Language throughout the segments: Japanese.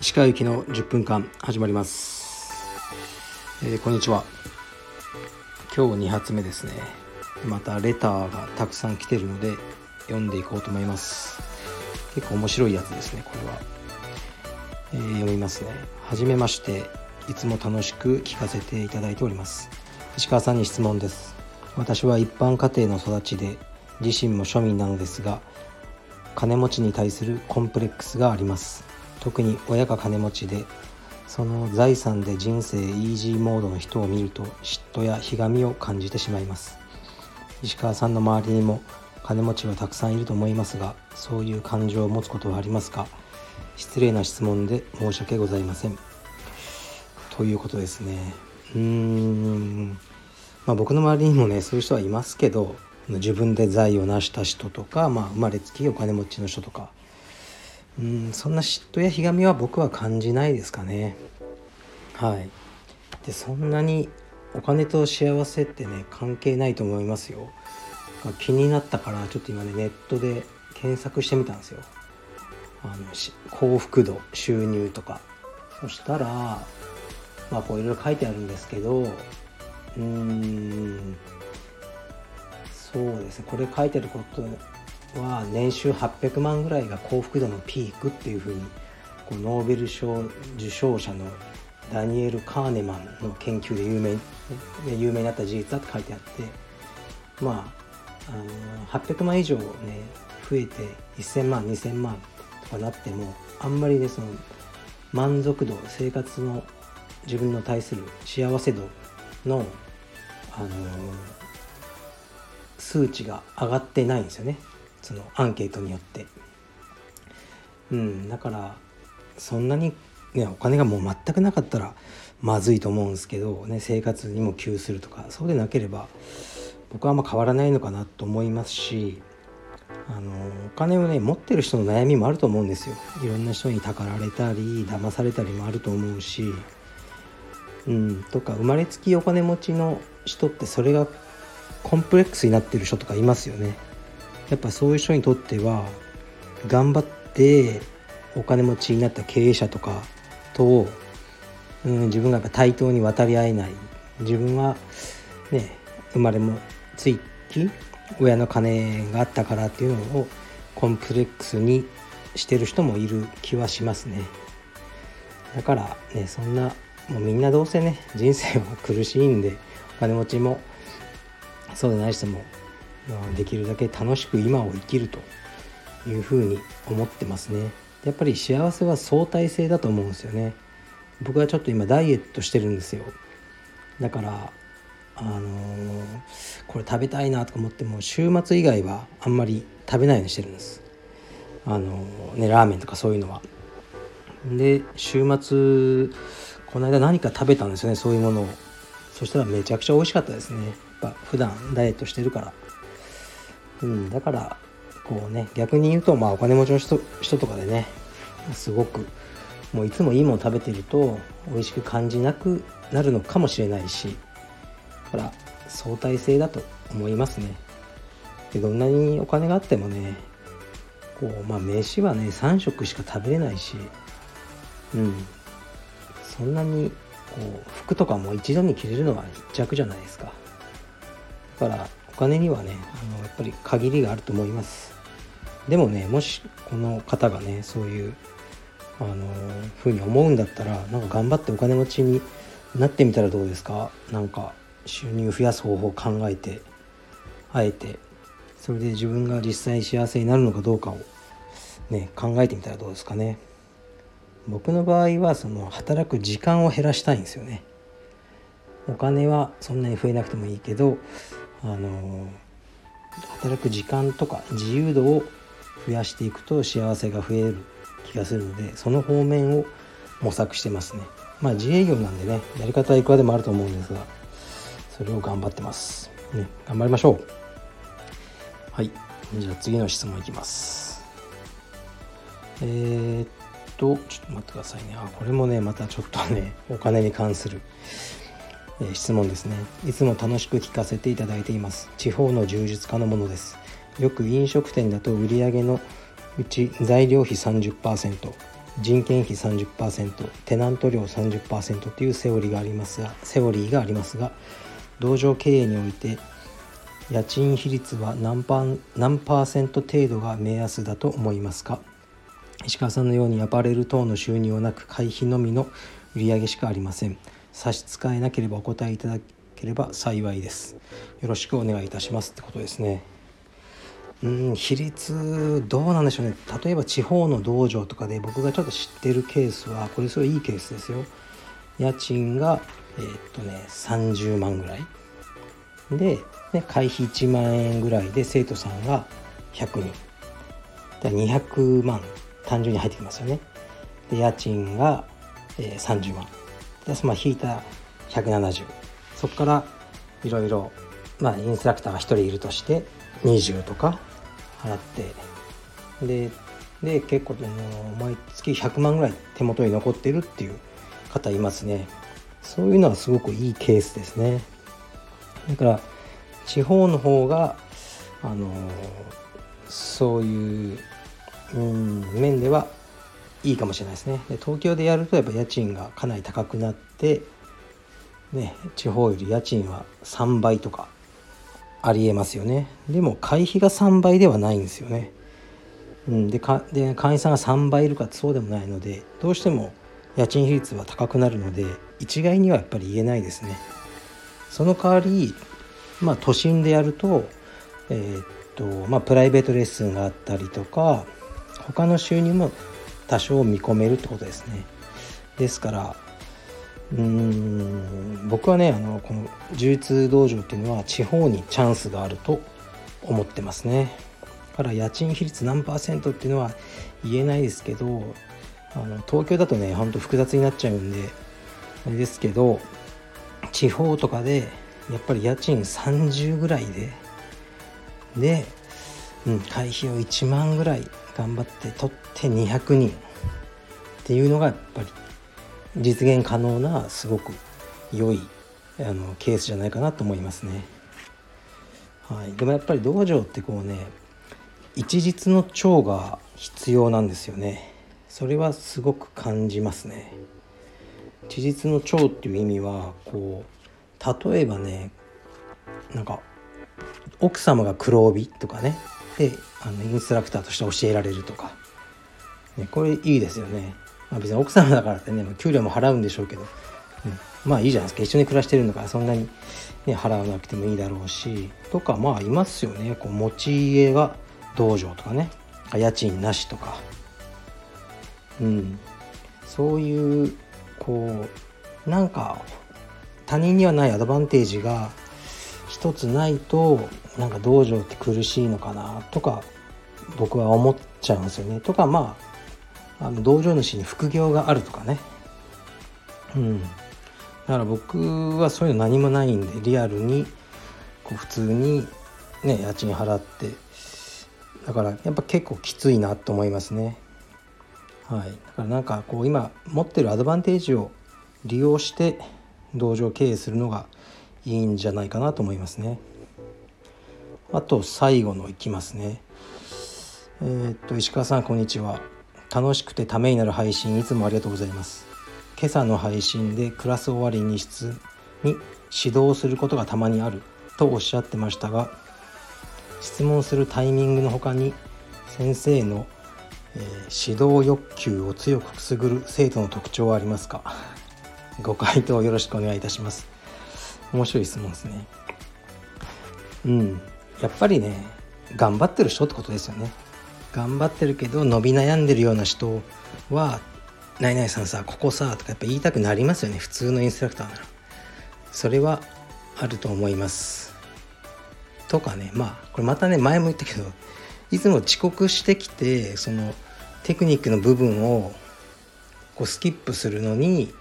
石川行きの10分間始まります、えー、こんにちは。今日2発目ですね。またレターがたくさん来てるので読んでいこうと思います。結構面白いやつですねこれは、えー、読みますね。はじめましていつも楽しく聞かせていただいております。石川さんに質問です。私は一般家庭の育ちで自身も庶民なのですが金持ちに対するコンプレックスがあります。特に親が金持ちでその財産で人生イージーモードの人を見ると嫉妬やひがみを感じてしまいます。石川さんの周りにも金持ちはたくさんいると思いますがそういう感情を持つことはありますか？失礼な質問で申し訳ございません。ということですね。うーん。まあ僕の周りにもねそういう人はいますけど自分で財を成した人とか、まあ、生まれつきお金持ちの人とか。うんそんな嫉妬やひがみは僕は感じないですかね。はい。でそんなにお金と幸せってね関係ないと思いますよ。気になったからちょっと今ねネットで検索してみたんですよ。あの幸福度収入とか。そしたらまあこういろいろ書いてあるんですけどうーんそうですね。これ書いてることは年収800万ぐらいが幸福度のピークっていうふうにこうノーベル賞受賞者のダニエル・カーネマンの研究で有名有名になった事実だって書いてあってまああの800万以上ね増えて1000万2000万とかなってもあんまりねその満足度生活の自分の対する幸せ度の、あの、数値が上がってないんですよねそのアンケートによって。うん、だからそんなに、ね、お金がもう全くなかったらまずいと思うんですけど、ね、生活にも窮するとかそうでなければ僕はあんま変わらないのかなと思いますしあのお金をね持ってる人の悩みもあると思うんですよいろんな人にたかられたり騙されたりもあると思うしうんとか生まれつきお金持ちの人ってそれがコンプレックスになってる人とかいますよね。やっぱそういう人にとっては頑張ってお金持ちになった経営者とかと、うん、自分がやっぱ対等に渡り合えない。自分はね生まれもついき親の金があったからっていうのをコンプレックスにしてる人もいる気はしますね。だからねそんなもうみんなどうせね人生は苦しいんでお金持ちもそうでない人もできるだけ楽しく今を生きるというふうに思ってますね。やっぱり幸せは相対性だと思うんですよね。僕はちょっと今ダイエットしてるんですよ。だからあのー、これ食べたいなとか思っても週末以外はあんまり食べないようにしてるんです。あのー、ねラーメンとかそういうのは。で週末この間何か食べたんですよねそういうものを。そしたらめちゃくちゃ美味しかったですね。ぱ普段ダイエットしてるから。うんだからこうね逆に言うとまあお金持ちの人人とかでねすごくもういつもいいもの食べてると美味しく感じなくなるのかもしれないしだから相対性だと思いますね。でどんなにお金があってもねこうまあ飯はね3食しか食べれないしうん。そんなにこう服とかも一度に着れるのは一着じゃないですか。からお金にはねあのやっぱり限りがあると思います。でもねもしこの方がねそういうあのふうに思うんだったらなんか頑張ってお金持ちになってみたらどうですか？なんか収入増やす方法を考えてあえてそれで自分が実際幸せになるのかどうかをね考えてみたらどうですかね。僕の場合はその働く時間を減らしたいんですよね。お金はそんなに増えなくてもいいけどあの働く時間とか自由度を増やしていくと幸せが増える気がするのでその方面を模索してますね。まあ自営業なんでねやり方はいくらでもあると思うんですがそれを頑張ってます、ね、頑張りましょう。はい。じゃあ次の質問いきます。えー、っとちょっと待ってくださいね。あこれもねまたちょっとねお金に関するえ、質問ですね。いつも楽しく聞かせていただいています。地方の充実家のものです。よく飲食店だと売上のうち材料費30%人件費30%テナント料30%というセオリーがありますがセオリーがありますが道場経営において家賃比率は何パ何パーセント程度が目安だと思いますか？石川さんのようにアパレル等の収入はなく会費のみの売上しかありません。差し支えなければお答えいただければ幸いです。よろしくお願いいたしますってことですね。うん比率どうなんでしょうね。例えば地方の道場とかで僕がちょっと知ってるケースはこれすごいいいケースですよ。家賃がえー、っとね30万ぐらい。で、ね、会費1万円ぐらいで生徒さんが100人。だ200万単純に入ってきますよね。で家賃が、えー、30万。でまあ引いた170そこからいろいろまあインストラクターが1人いるとして20とか払って。でで結構毎月100万ぐらい手元に残ってるっていう方いますね。そういうのはすごくいいケースですね。だから地方の方があのそういう、うん、面ではいいかもしれないですね。で東京でやるとやっぱ家賃がかなり高くなってね地方より家賃は3倍とかありえますよね。でも会費が3倍ではないんですよね、うん、でかで会員さんが3倍いるかそうでもないのでどうしても家賃比率は高くなるので一概にはやっぱり言えないですね。その代わりまあ都心でやるとえー、っとまあプライベートレッスンがあったりとか他の収入も多少見込めるってことですね。ですからうーん僕はねあのこの充実道場っていうのは地方にチャンスがあると思ってますね。だから家賃比率何パーセントっていうのは言えないですけどあの東京だとねほんと複雑になっちゃうんであれですけど地方とかでやっぱり家賃30ぐらいでで、うん、会費を1万ぐらい頑張って取って200人っていうのがやっぱり実現可能なすごく良いあのケースじゃないかなと思いますね。はい、でもやっぱり道場ってこうね一日の長が必要なんですよね。それはすごく感じますね。一日の長っていう意味はこう例えばねなんか奥様が黒帯とかねであのインストラクターとして教えられるとか、ね、これいいですよね。まあ、別に奥様だからってね給料も払うんでしょうけど、うん、まあいいじゃないですか。一緒に暮らしてるんだからそんなに、ね、払わなくてもいいだろうし。とかまあいますよね。こう持ち家が道場とかね。家賃なしとか。うん。そういうこうなんか他人にはないアドバンテージが一つないとなんか道場って苦しいのかなとか僕は思っちゃうんですよね。とかまああの道場主に副業があるとかね。うん。だから僕はそういうの何もないんでリアルにこう普通にね家賃払ってだからやっぱ結構きついなと思いますね。はい。だからなんかこう今持ってるアドバンテージを利用して道場経営するのがいいんじゃないかなと思いますね。あと最後のいきますね。えー、っと石川さんこんにちは。楽しくてためになる配信いつもありがとうございます。今朝の配信でクラス終わりに室に指導することがたまにあるとおっしゃってましたが質問するタイミングの他に先生の、えー、指導欲求を強くくすぐる生徒の特徴はありますか？ご回答よろしくお願いいたします。面白い質問ですねうんやっぱりね頑張ってる人ってことですよね頑張ってるけど伸び悩んでるような人は「何々さんさここさ」とかやっぱ言いたくなりますよね普通のインストラクターなら。それはあると思います。とかねまあこれまたね前も言ったけどいつも遅刻してきてそのテクニックの部分をこうスキップするのに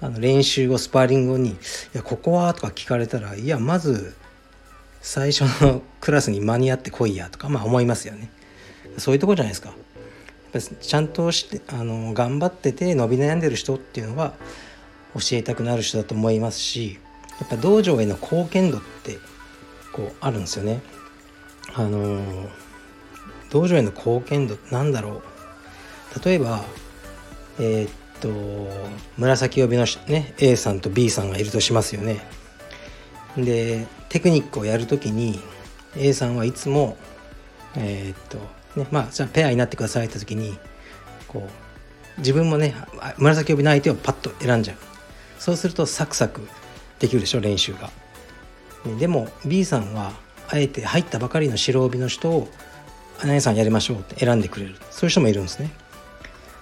あの練習後スパーリング後に「いやここは?」とか聞かれたらいやまず最初のクラスに間に合ってこいやとかまあ思いますよね。そういうとこじゃないですか。ちゃんとしてあの頑張ってて伸び悩んでる人っていうのは教えたくなる人だと思いますしやっぱ道場への貢献度ってこうあるんですよね。あの、道場への貢献度なんだろう例えばえー、っと紫帯の、ね、A さんと B さんがいるとしますよね。でテクニックをやるときに A さんはいつもえー、っとねまあじゃあペアになってくださいって時にこう自分もね紫帯の相手をパッと選んじゃうそうするとサクサクできるでしょ練習が。でも B さんはあえて入ったばかりの白帯の人を「何さんやりましょう」って選んでくれるそういう人もいるんですね。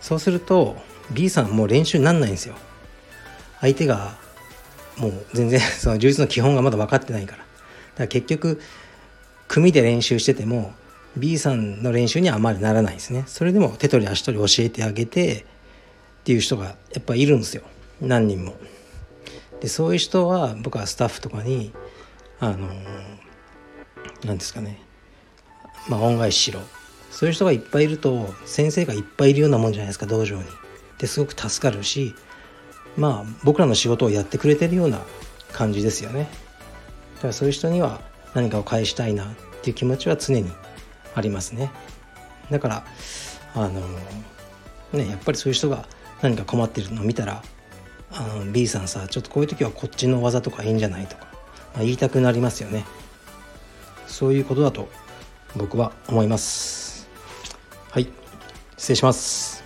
そうすると B さんもう練習になんないんですよ。相手がもう全然 その充実の基本がまだ分かってないから。だから結局組で練習してても B さんの練習にはあまりならないですね。それでも手取り足取り教えてあげてっていう人がやっぱいるんですよ。何人も。でそういう人は僕はスタッフとかにあの何ですかねまあ恩返ししろそういう人がいっぱいいると先生がいっぱいいるようなもんじゃないですか道場に。ですごく助かるしまあ僕らの仕事をやってくれてるような感じですよね。だからそういう人には何かを返したいなっていう気持ちは常にありますね。だからあのねやっぱりそういう人が何か困ってるのを見たらあの B さんさちょっとこういう時はこっちの技とかいいんじゃないとか、まあ、言いたくなりますよね。そういうことだと僕は思います。はい失礼します。